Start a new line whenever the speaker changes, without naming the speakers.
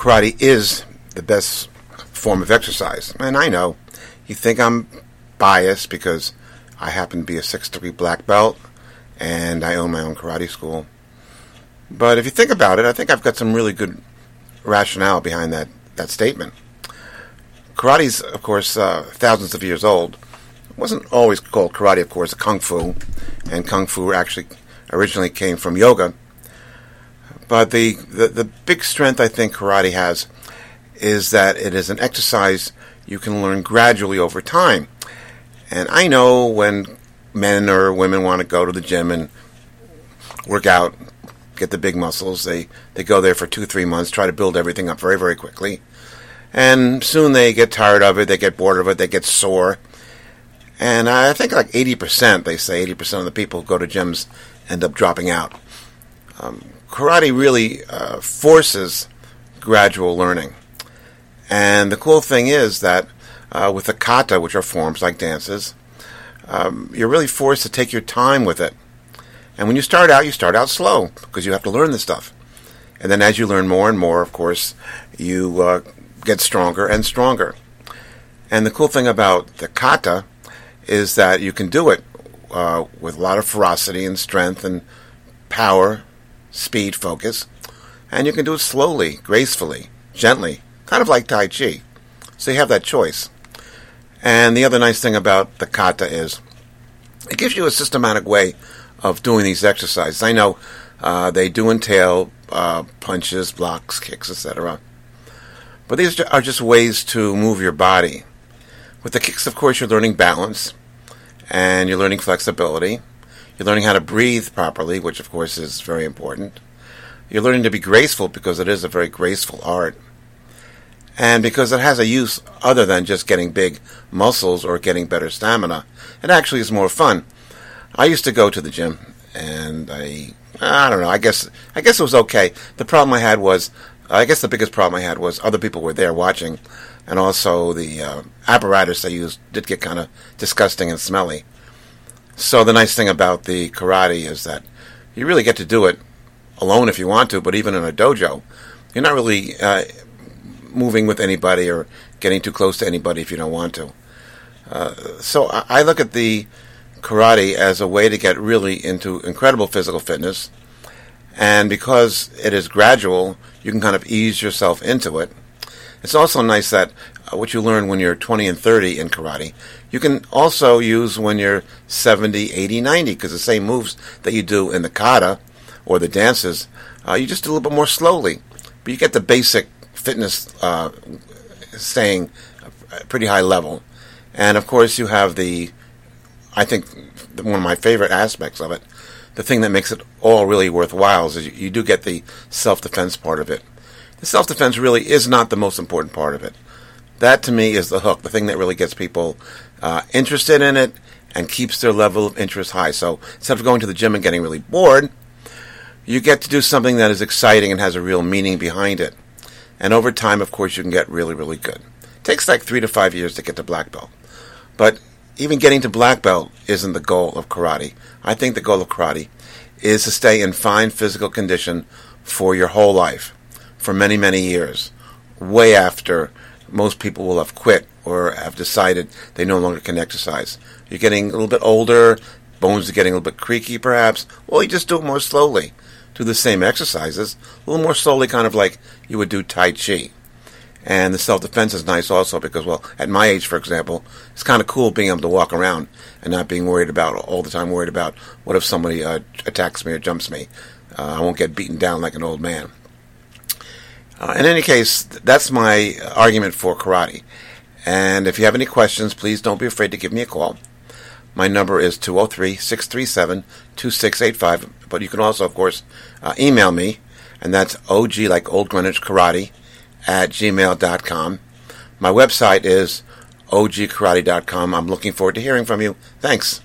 karate is the best form of exercise. And I know you think I'm biased because I happen to be a six degree black belt and I own my own karate school. But if you think about it, I think I've got some really good rationale behind that, that statement. Karate's, of course, uh, thousands of years old. It wasn't always called karate, of course, kung fu, and kung fu actually originally came from yoga. But the, the, the big strength I think karate has is that it is an exercise you can learn gradually over time. And I know when men or women want to go to the gym and work out, get the big muscles, they, they go there for two, three months, try to build everything up very, very quickly. And soon they get tired of it, they get bored of it, they get sore. And I think like 80%, they say 80% of the people who go to gyms end up dropping out. Um, karate really uh, forces gradual learning. And the cool thing is that uh, with the kata, which are forms like dances, um, you're really forced to take your time with it. And when you start out, you start out slow because you have to learn this stuff. And then as you learn more and more, of course, you uh, get stronger and stronger. And the cool thing about the kata is that you can do it uh, with a lot of ferocity and strength and power, speed, focus. And you can do it slowly, gracefully, gently, kind of like Tai Chi. So you have that choice. And the other nice thing about the kata is it gives you a systematic way of doing these exercises. I know uh, they do entail uh, punches, blocks, kicks, etc. But these are just ways to move your body. With the kicks, of course, you're learning balance and you're learning flexibility. You're learning how to breathe properly, which, of course, is very important. You're learning to be graceful because it is a very graceful art and because it has a use other than just getting big muscles or getting better stamina, it actually is more fun. I used to go to the gym, and I, I don't know. I guess, I guess it was okay. The problem I had was, I guess the biggest problem I had was other people were there watching, and also the uh, apparatus they used did get kind of disgusting and smelly. So the nice thing about the karate is that you really get to do it alone if you want to, but even in a dojo, you're not really uh, moving with anybody or getting too close to anybody if you don't want to. Uh, so I, I look at the karate as a way to get really into incredible physical fitness. And because it is gradual, you can kind of ease yourself into it. It's also nice that what you learn when you're 20 and 30 in karate, you can also use when you're 70, 80, 90, because the same moves that you do in the kata or the dances, uh, you just do a little bit more slowly. But you get the basic fitness uh, staying a pretty high level. And of course, you have the, I think, one of my favorite aspects of it, the thing that makes it all really worthwhile is you, you do get the self defense part of it. The self defense really is not the most important part of it. That to me is the hook, the thing that really gets people uh, interested in it and keeps their level of interest high. So instead of going to the gym and getting really bored, you get to do something that is exciting and has a real meaning behind it. And over time, of course, you can get really, really good. It takes like three to five years to get to black belt. But even getting to black belt isn't the goal of karate. I think the goal of karate is to stay in fine physical condition for your whole life, for many, many years, way after most people will have quit or have decided they no longer can exercise. You're getting a little bit older, bones are getting a little bit creaky perhaps. Well, you just do it more slowly do the same exercises a little more slowly, kind of like you would do Tai Chi. And the self defense is nice also because, well, at my age, for example, it's kind of cool being able to walk around and not being worried about all the time worried about what if somebody uh, attacks me or jumps me. Uh, I won't get beaten down like an old man. Uh, in any case, that's my argument for karate. And if you have any questions, please don't be afraid to give me a call. My number is 203 637 2685. But you can also, of course, uh, email me, and that's OG, like Old Greenwich Karate, at gmail.com. My website is ogkarate.com. I'm looking forward to hearing from you. Thanks.